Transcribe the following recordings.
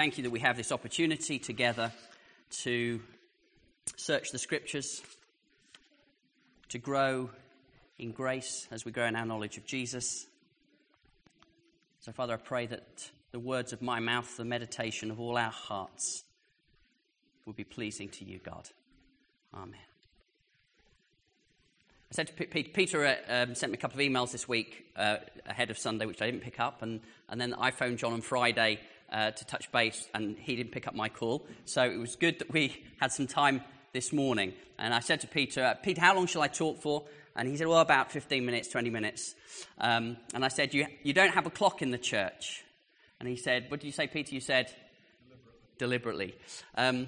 Thank you that we have this opportunity together to search the scriptures, to grow in grace as we grow in our knowledge of Jesus. So, Father, I pray that the words of my mouth, the meditation of all our hearts, will be pleasing to you, God. Amen. I said to P- Peter, uh, um, sent me a couple of emails this week uh, ahead of Sunday, which I didn't pick up, and, and then I phoned John on Friday uh, to touch base, and he didn't pick up my call. So it was good that we had some time this morning. And I said to Peter, uh, Peter, how long shall I talk for? And he said, well, about 15 minutes, 20 minutes. Um, and I said, you, you don't have a clock in the church. And he said, what did you say, Peter? You said, deliberately. deliberately. Um,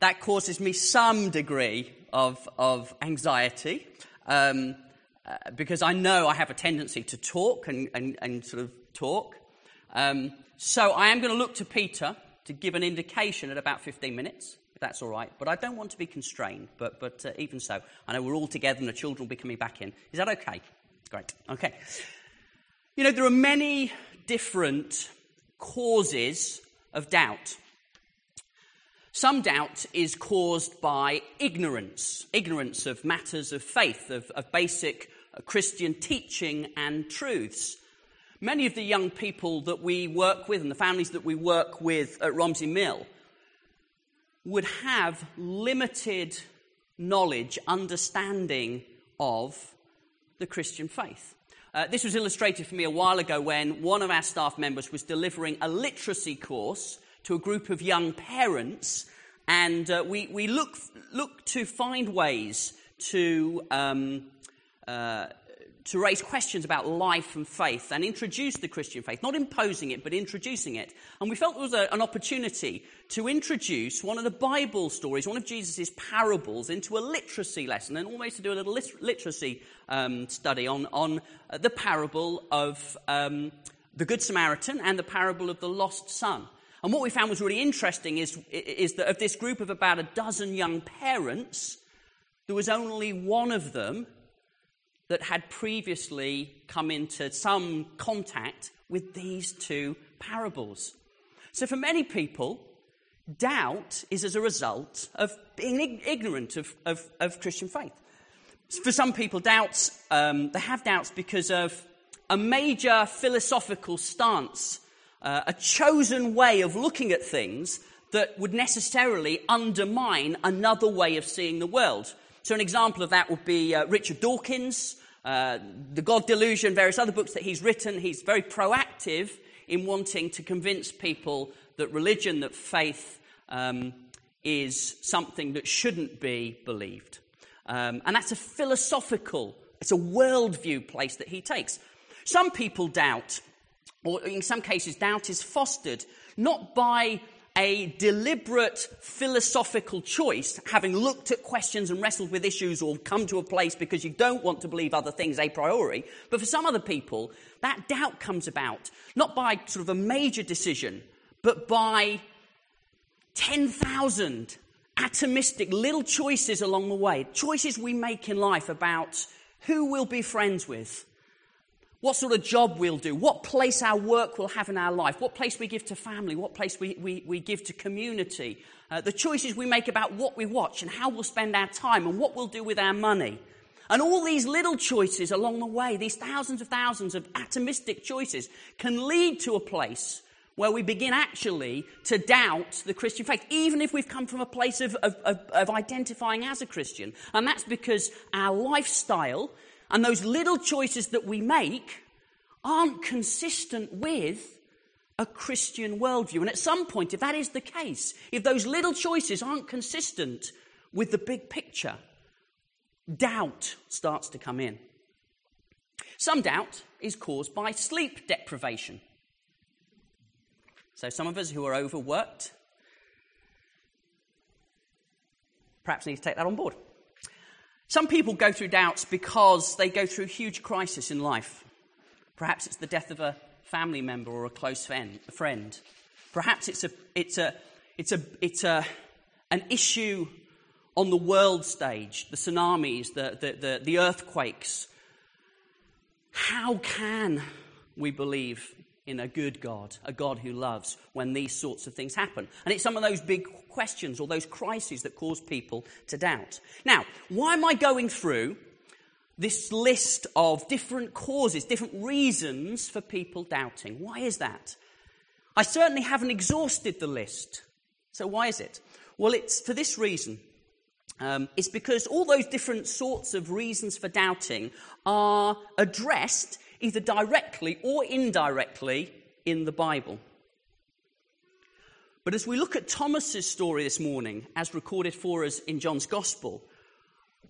that causes me some degree of, of anxiety um, uh, because I know I have a tendency to talk and, and, and sort of talk. Um, so I am going to look to Peter to give an indication at about 15 minutes, if that's all right. But I don't want to be constrained. But, but uh, even so, I know we're all together and the children will be coming back in. Is that okay? Great. Okay. You know, there are many different causes of doubt. Some doubt is caused by ignorance, ignorance of matters of faith, of, of basic Christian teaching and truths. Many of the young people that we work with and the families that we work with at Romsey Mill would have limited knowledge, understanding of the Christian faith. Uh, this was illustrated for me a while ago when one of our staff members was delivering a literacy course to a group of young parents, and uh, we, we look, look to find ways to um, uh, to raise questions about life and faith and introduce the Christian faith, not imposing it, but introducing it. And we felt there was a, an opportunity to introduce one of the Bible stories, one of Jesus' parables, into a literacy lesson and almost to do a little literacy um, study on, on uh, the parable of um, the Good Samaritan and the parable of the lost son. And what we found was really interesting is, is that of this group of about a dozen young parents, there was only one of them that had previously come into some contact with these two parables. So, for many people, doubt is as a result of being ignorant of, of, of Christian faith. For some people, doubts, um, they have doubts because of a major philosophical stance, uh, a chosen way of looking at things that would necessarily undermine another way of seeing the world. So, an example of that would be uh, Richard Dawkins, uh, The God Delusion, various other books that he's written. He's very proactive in wanting to convince people that religion, that faith, um, is something that shouldn't be believed. Um, and that's a philosophical, it's a worldview place that he takes. Some people doubt, or in some cases, doubt is fostered not by a deliberate philosophical choice, having looked at questions and wrestled with issues or come to a place because you don't want to believe other things a priori. But for some other people, that doubt comes about not by sort of a major decision, but by 10,000 atomistic little choices along the way, choices we make in life about who we'll be friends with, what sort of job we'll do, what place our work will have in our life, what place we give to family, what place we, we, we give to community, uh, the choices we make about what we watch and how we'll spend our time and what we'll do with our money. And all these little choices along the way, these thousands of thousands of atomistic choices, can lead to a place where we begin actually to doubt the Christian faith, even if we've come from a place of, of, of, of identifying as a Christian. And that's because our lifestyle and those little choices that we make aren't consistent with a Christian worldview. And at some point, if that is the case, if those little choices aren't consistent with the big picture, doubt starts to come in. Some doubt is caused by sleep deprivation. So, some of us who are overworked perhaps need to take that on board. Some people go through doubts because they go through huge crisis in life. Perhaps it's the death of a family member or a close friend. Perhaps it's, a, it's, a, it's, a, it's a, an issue on the world stage, the tsunamis, the, the, the, the earthquakes. How can we believe in a good God, a God who loves when these sorts of things happen. And it's some of those big questions or those crises that cause people to doubt. Now, why am I going through this list of different causes, different reasons for people doubting? Why is that? I certainly haven't exhausted the list. So, why is it? Well, it's for this reason. Um, it's because all those different sorts of reasons for doubting are addressed either directly or indirectly in the Bible. But as we look at Thomas's story this morning, as recorded for us in John's Gospel,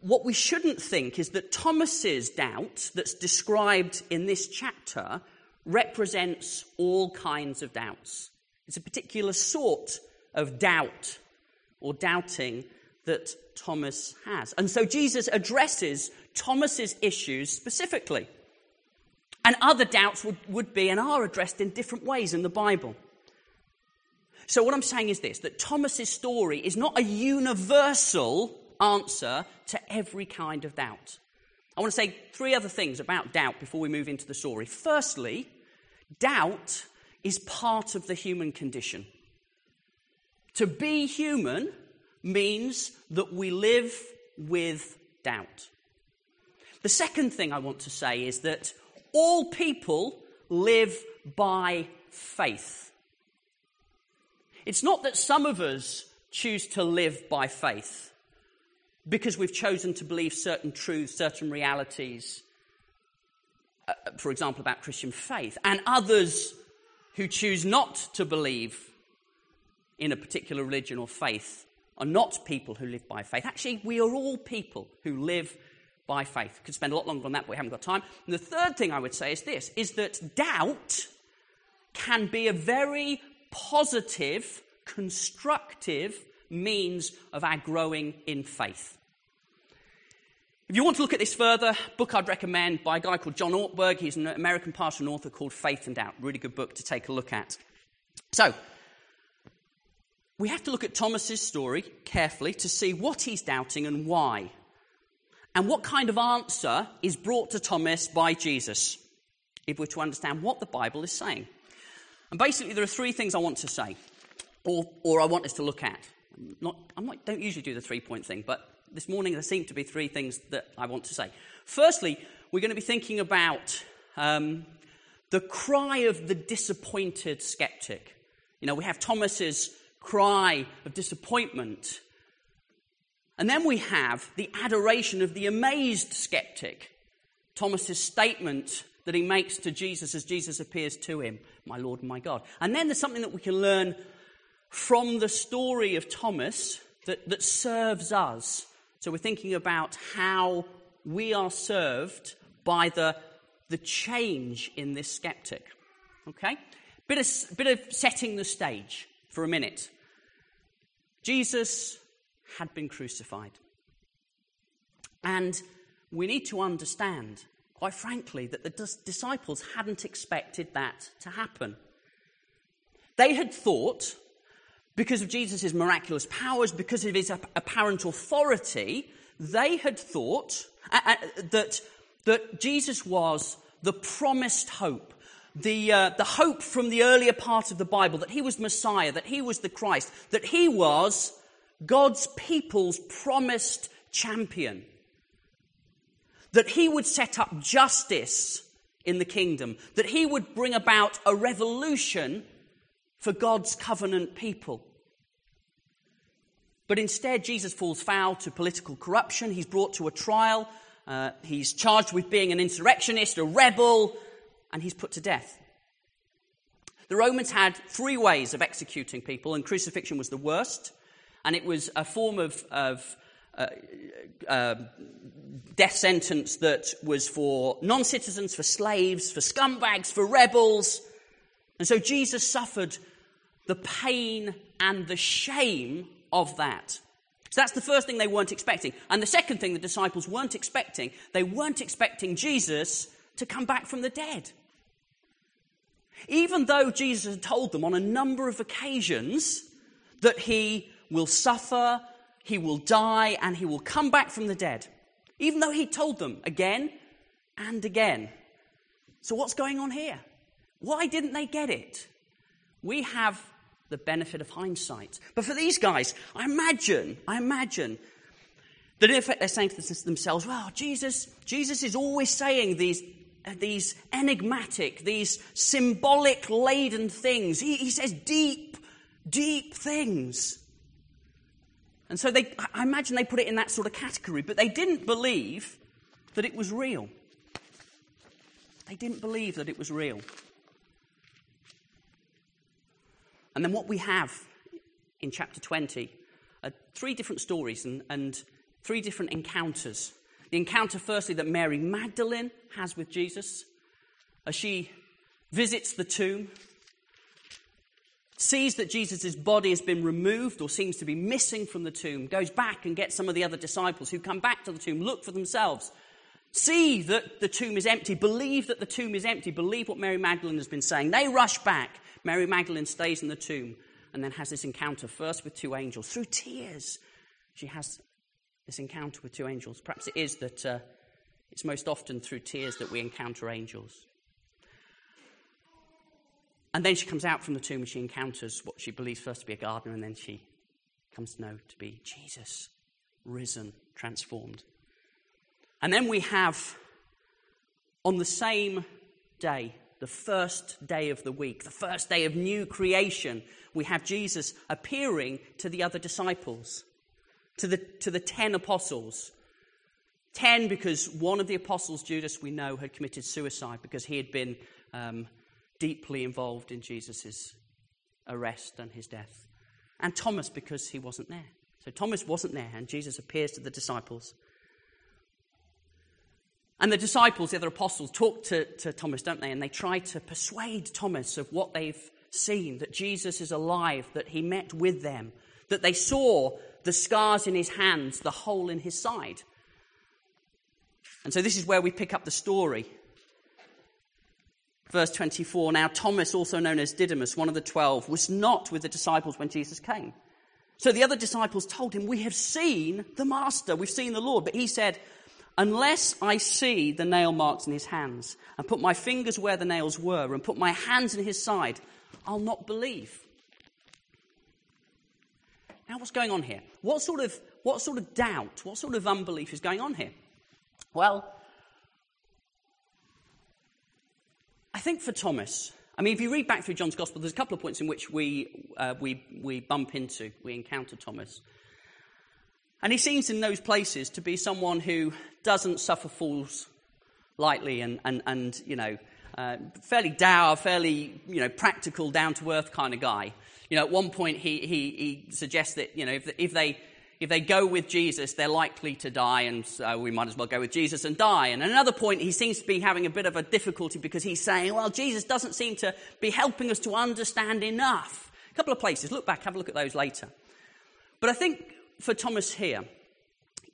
what we shouldn't think is that Thomas's doubt that's described in this chapter represents all kinds of doubts. It's a particular sort of doubt or doubting that Thomas has. And so Jesus addresses Thomas's issues specifically. And other doubts would, would be and are addressed in different ways in the Bible. So, what I'm saying is this that Thomas's story is not a universal answer to every kind of doubt. I want to say three other things about doubt before we move into the story. Firstly, doubt is part of the human condition. To be human means that we live with doubt. The second thing I want to say is that all people live by faith. It's not that some of us choose to live by faith because we've chosen to believe certain truths, certain realities, uh, for example, about Christian faith, and others who choose not to believe in a particular religion or faith are not people who live by faith. Actually, we are all people who live by faith. Could spend a lot longer on that, but we haven't got time. And the third thing I would say is this is that doubt can be a very positive, constructive means of our growing in faith. If you want to look at this further, book I'd recommend by a guy called John Ortberg. He's an American pastor and author called Faith and Doubt. Really good book to take a look at. So, we have to look at Thomas's story carefully to see what he's doubting and why and what kind of answer is brought to Thomas by Jesus if we're to understand what the Bible is saying. And basically, there are three things I want to say, or, or I want us to look at. I'm not, I'm not, don't usually do the three point thing, but this morning there seem to be three things that I want to say. Firstly, we're going to be thinking about um, the cry of the disappointed skeptic. You know, we have Thomas's cry of disappointment and then we have the adoration of the amazed skeptic, Thomas's statement that he makes to Jesus as Jesus appears to him, my Lord and my God. And then there's something that we can learn from the story of Thomas that, that serves us. So we're thinking about how we are served by the, the change in this skeptic. Okay? Bit of, bit of setting the stage for a minute. Jesus had been crucified. And we need to understand, quite frankly, that the disciples hadn't expected that to happen. They had thought, because of Jesus' miraculous powers, because of his apparent authority, they had thought uh, uh, that, that Jesus was the promised hope, the, uh, the hope from the earlier part of the Bible, that he was Messiah, that he was the Christ, that he was God's people's promised champion. That he would set up justice in the kingdom, that he would bring about a revolution for God's covenant people. But instead, Jesus falls foul to political corruption. He's brought to a trial. Uh, he's charged with being an insurrectionist, a rebel, and he's put to death. The Romans had three ways of executing people, and crucifixion was the worst and it was a form of, of uh, uh, death sentence that was for non citizens, for slaves, for scumbags, for rebels. And so Jesus suffered the pain and the shame of that. So that's the first thing they weren't expecting. And the second thing the disciples weren't expecting, they weren't expecting Jesus to come back from the dead. Even though Jesus had told them on a number of occasions that he will suffer, he will die, and he will come back from the dead. Even though he told them again and again. So, what's going on here? Why didn't they get it? We have the benefit of hindsight. But for these guys, I imagine, I imagine that in effect they're saying to themselves, well, Jesus, Jesus is always saying these, these enigmatic, these symbolic laden things. He, he says deep, deep things. And so they, I imagine they put it in that sort of category, but they didn't believe that it was real. They didn't believe that it was real. And then what we have in chapter 20 are three different stories and, and three different encounters. The encounter, firstly, that Mary Magdalene has with Jesus as she visits the tomb, sees that Jesus' body has been removed or seems to be missing from the tomb, goes back and gets some of the other disciples who come back to the tomb, look for themselves, see that the tomb is empty, believe that the tomb is empty, believe what Mary Magdalene has been saying. They rush back. Mary Magdalene stays in the tomb and then has this encounter, first with two angels. Through tears, she has this encounter with two angels. Perhaps it is that uh, it's most often through tears that we encounter angels. And then she comes out from the tomb and she encounters what she believes first to be a gardener, and then she comes to know to be Jesus, risen, transformed. And then we have, on the same day, the first day of the week, the first day of new creation, we have Jesus appearing to the other disciples, to the, to the ten apostles. Ten because one of the apostles, Judas, we know, had committed suicide because he had been um, deeply involved in Jesus' arrest and his death. And Thomas because he wasn't there. So Thomas wasn't there, and Jesus appears to the disciples. And the disciples, the other apostles, talk to, to Thomas, don't they? And they try to persuade Thomas of what they've seen that Jesus is alive, that he met with them, that they saw the scars in his hands, the hole in his side. And so this is where we pick up the story. Verse 24 Now, Thomas, also known as Didymus, one of the twelve, was not with the disciples when Jesus came. So the other disciples told him, We have seen the Master, we've seen the Lord. But he said, Unless I see the nail marks in his hands, and put my fingers where the nails were, and put my hands in his side, I'll not believe. Now, what's going on here? What sort of, what sort of doubt, what sort of unbelief is going on here? Well, I think for Thomas, I mean, if you read back through John's Gospel, there's a couple of points in which we, uh, we, we bump into, we encounter Thomas. And he seems in those places to be someone who doesn't suffer fools lightly and, and, and you know, uh, fairly dour, fairly, you know, practical, down to earth kind of guy. You know, at one point he, he, he suggests that, you know, if, if, they, if they go with Jesus, they're likely to die, and so we might as well go with Jesus and die. And another point, he seems to be having a bit of a difficulty because he's saying, well, Jesus doesn't seem to be helping us to understand enough. A couple of places. Look back, have a look at those later. But I think for Thomas here,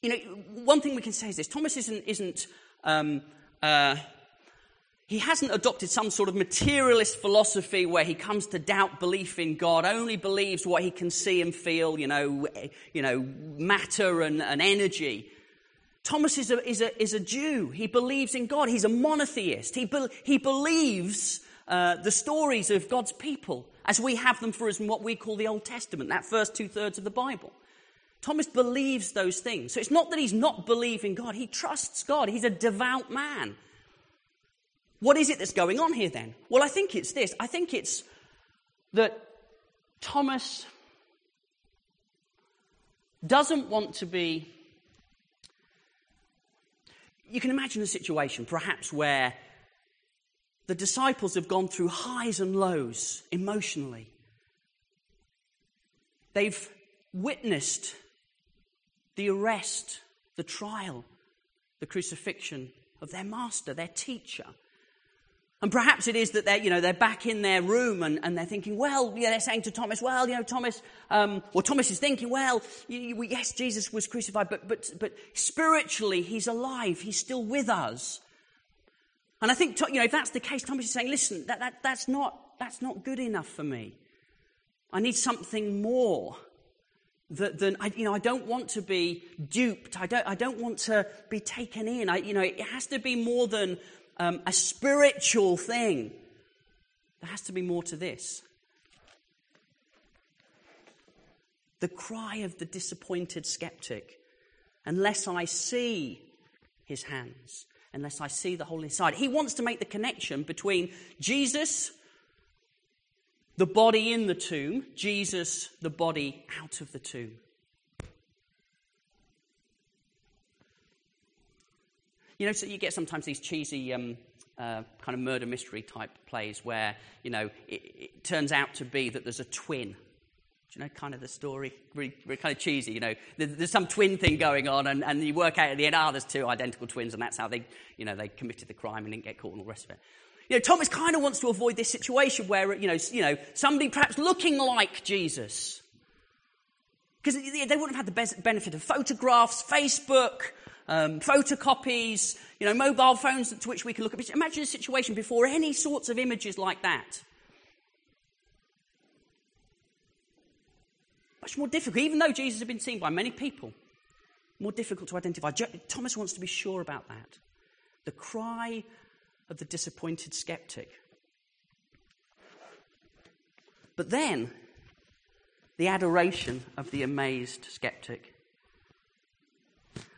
you know, one thing we can say is this Thomas isn't, isn't um, uh, he hasn't adopted some sort of materialist philosophy where he comes to doubt belief in God, only believes what he can see and feel, you know, you know matter and, and energy. Thomas is a, is, a, is a Jew. He believes in God. He's a monotheist. He, be, he believes uh, the stories of God's people as we have them for us in what we call the Old Testament, that first two thirds of the Bible. Thomas believes those things. So it's not that he's not believing God, he trusts God. He's a devout man. What is it that's going on here then? Well, I think it's this. I think it's that Thomas doesn't want to be. You can imagine a situation, perhaps, where the disciples have gone through highs and lows emotionally. They've witnessed the arrest, the trial, the crucifixion of their master, their teacher. And perhaps it is that they're, you know, they're back in their room and, and they're thinking, well, yeah, they're saying to Thomas, well, you know, Thomas, um, or Thomas is thinking, well, you, you, yes, Jesus was crucified, but, but, but spiritually, he's alive. He's still with us. And I think, you know, if that's the case, Thomas is saying, listen, that, that, that's, not, that's not good enough for me. I need something more than, I, you know, I don't want to be duped. I don't, I don't want to be taken in. I, you know, it has to be more than um, a spiritual thing. There has to be more to this. The cry of the disappointed skeptic unless I see his hands, unless I see the hole inside. He wants to make the connection between Jesus, the body in the tomb, Jesus, the body out of the tomb. You know, so you get sometimes these cheesy um, uh, kind of murder mystery type plays where, you know, it, it turns out to be that there's a twin you know, kind of the story? Really, really kind of cheesy, you know. There's, there's, some twin thing going on, and, and you work out at the end, ah, oh, there's two identical twins, and that's how they, you know, they committed the crime and didn't get caught and all the rest of it. You know, Thomas kind of wants to avoid this situation where, you know, you know somebody perhaps looking like Jesus. Because they wouldn't have had the benefit of photographs, Facebook, um, photocopies, you know, mobile phones to which we can look at. Imagine a situation before any sorts of images like that. Much more difficult, even though Jesus had been seen by many people, more difficult to identify. Thomas wants to be sure about that. The cry of the disappointed skeptic. But then, the adoration of the amazed skeptic.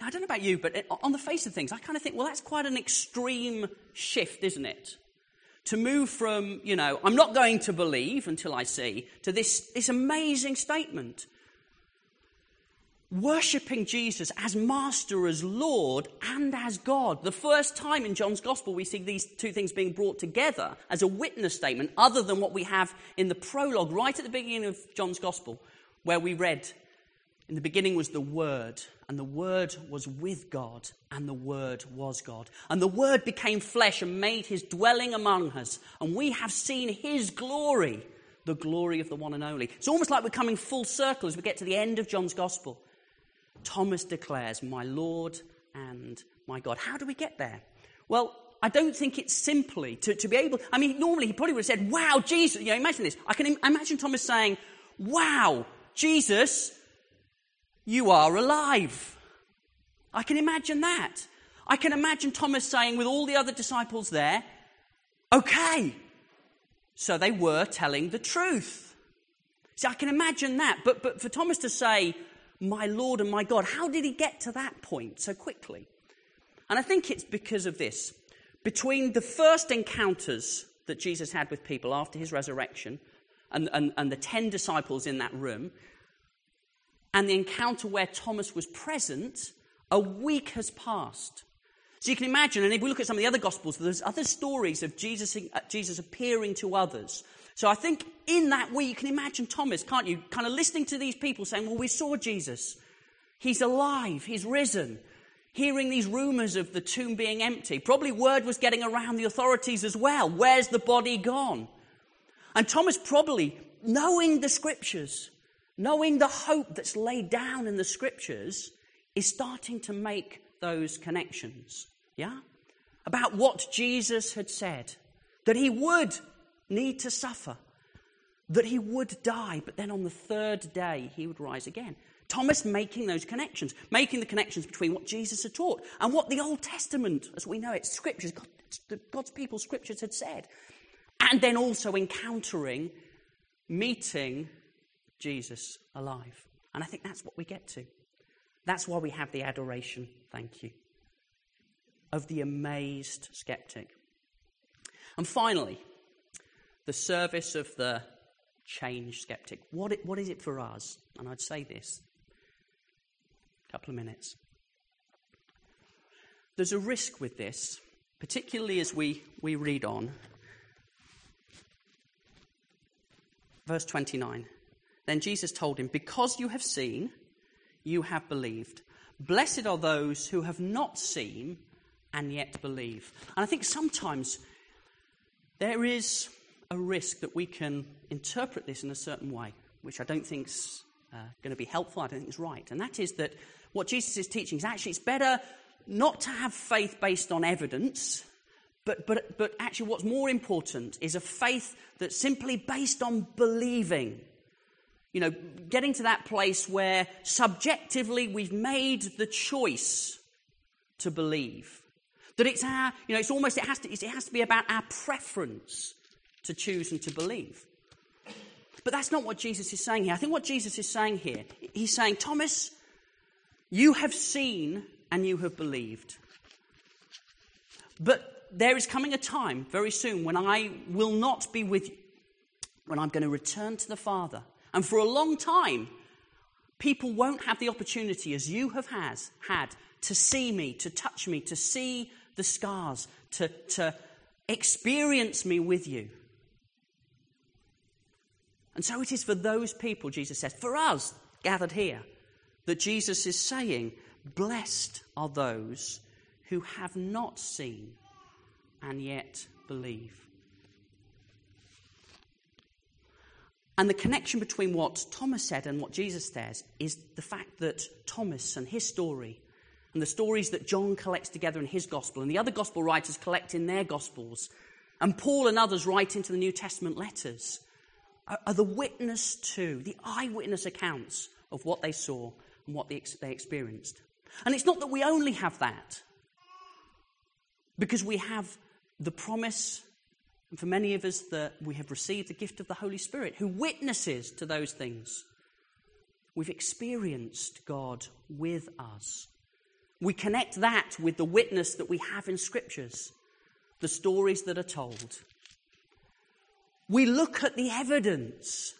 Now, I don't know about you, but on the face of things, I kind of think, well, that's quite an extreme shift, isn't it? To move from, you know, I'm not going to believe until I see, to this, this amazing statement worshipping Jesus as Master, as Lord, and as God. The first time in John's Gospel we see these two things being brought together as a witness statement, other than what we have in the prologue right at the beginning of John's Gospel, where we read, In the beginning was the Word, and the Word was with God, and the Word was God. And the Word became flesh and made his dwelling among us, and we have seen his glory. The glory of the one and only. It's almost like we're coming full circle as we get to the end of John's gospel. Thomas declares, My Lord and my God. How do we get there? Well, I don't think it's simply to, to be able. I mean, normally he probably would have said, Wow, Jesus. You know, imagine this. I can imagine Thomas saying, Wow, Jesus, you are alive. I can imagine that. I can imagine Thomas saying, with all the other disciples there, Okay. So they were telling the truth. See, I can imagine that. But, but for Thomas to say, my Lord and my God. How did he get to that point so quickly? And I think it's because of this. Between the first encounters that Jesus had with people after his resurrection and, and, and the 10 disciples in that room, and the encounter where Thomas was present, a week has passed. So you can imagine, and if we look at some of the other Gospels, there's other stories of Jesus, uh, Jesus appearing to others so I think in that way, you can imagine Thomas, can't you? Kind of listening to these people saying, Well, we saw Jesus. He's alive. He's risen. Hearing these rumors of the tomb being empty. Probably word was getting around the authorities as well. Where's the body gone? And Thomas probably, knowing the scriptures, knowing the hope that's laid down in the scriptures, is starting to make those connections. Yeah? About what Jesus had said. That he would need to suffer, that he would die, but then on the third day he would rise again. Thomas making those connections, making the connections between what Jesus had taught and what the Old Testament, as we know it, scriptures, God's people's scriptures had said. And then also encountering, meeting Jesus alive. And I think that's what we get to. That's why we have the adoration, thank you, of the amazed skeptic. And finally, the service of the change skeptic. What, it, what is it for us? And I'd say this a couple of minutes. There's a risk with this, particularly as we, we read on. Verse 29. Then Jesus told him, Because you have seen, you have believed. Blessed are those who have not seen and yet believe. And I think sometimes there is a risk that we can interpret this in a certain way, which I don't think's uh, going to be helpful. I don't think it's right. And that is that what Jesus is teaching is actually it's better not to have faith based on evidence, but, but, but actually, what's more important is a faith that's simply based on believing. You know, getting to that place where subjectively we've made the choice to believe. That it's our, you know, it's almost, it has to, it has to be about our preference to choose and to believe. But that's not what Jesus is saying here. I think what Jesus is saying here, he's saying, Thomas, you have seen and you have believed. But there is coming a time very soon when I will not be with you, when I'm going to return to the Father. And for a long time, people won't have the opportunity, as you have has, had, to see me, to touch me, to see the scars, to, to experience me with you. And so it is for those people, Jesus says, for us gathered here, that Jesus is saying, Blessed are those who have not seen and yet believe. And the connection between what Thomas said and what Jesus says is the fact that Thomas and his story, and the stories that John collects together in his gospel, and the other gospel writers collect in their gospels, and Paul and others write into the New Testament letters, are, are the witness to, the eyewitness accounts of what they saw and what they, they experienced. And it's not that we only have that, because we have the promise, and for many of us, that we have received the gift of the Holy Spirit, who witnesses to those things. We've experienced God with us. We connect that with the witness that we have in Scriptures, the stories that are told. We look at the evidence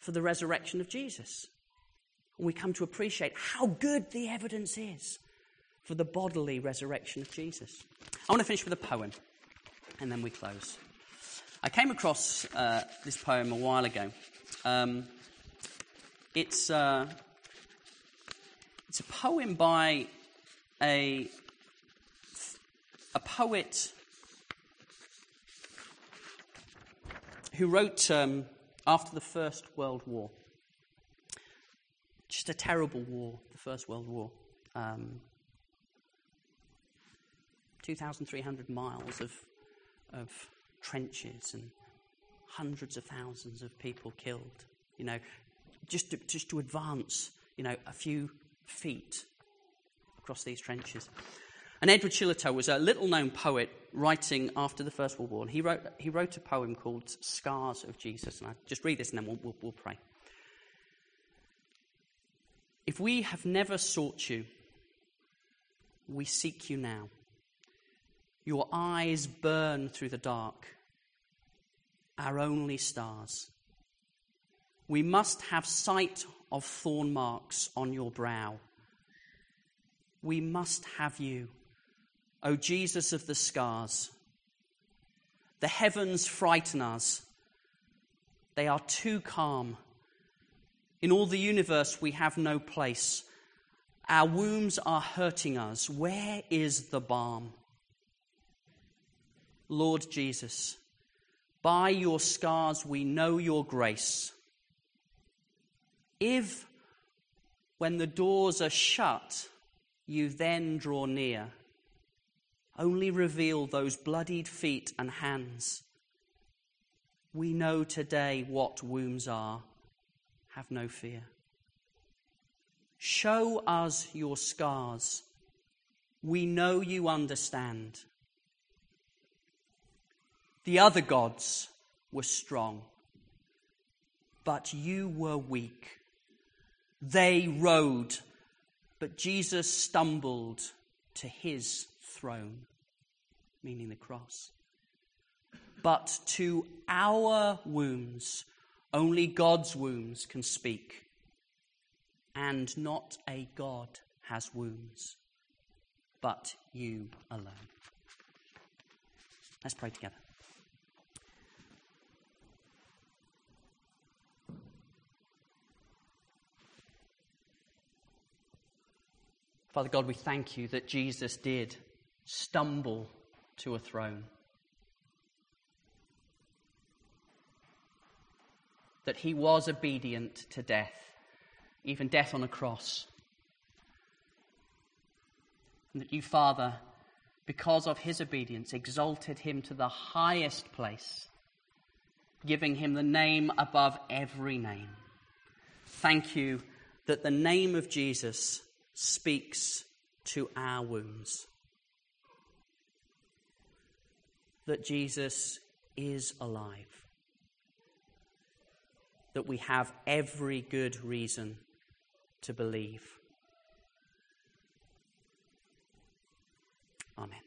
for the resurrection of Jesus. And we come to appreciate how good the evidence is for the bodily resurrection of Jesus. I want to finish with a poem, and then we close. I came across uh, this poem a while ago. Um, it's, uh, it's a poem by a, a poet who wrote um, after the First World War. Just a terrible war, the First World War. Um, 2,300 miles of, of trenches and hundreds of thousands of people killed. You know, just to, just to advance, you know, a few feet across these trenches. And Edward Shillito was a little known poet writing after the First World War. And he wrote, he wrote a poem called Scars of Jesus. And I just read this and then we'll, we'll, we'll pray. If we have never sought you, we seek you now. Your eyes burn through the dark, our only stars. We must have sight of thorn marks on your brow. We must have you, O Jesus of the scars. The heavens frighten us, they are too calm. In all the universe, we have no place. Our wombs are hurting us. Where is the balm? Lord Jesus, by your scars we know your grace. If, when the doors are shut, you then draw near, only reveal those bloodied feet and hands. We know today what wombs are. Have no fear. Show us your scars. We know you understand. The other gods were strong, but you were weak. They rode, but Jesus stumbled to his throne, meaning the cross. But to our wombs, only God's wombs can speak, and not a God has wombs, but you alone. Let's pray together. Father God, we thank you that Jesus did stumble to a throne. That he was obedient to death even death on a cross. And that you, Father, because of his obedience, exalted him to the highest place, giving him the name above every name. Thank you that the name of Jesus speaks to our wounds. That Jesus is alive. That we have every good reason to believe. Amen.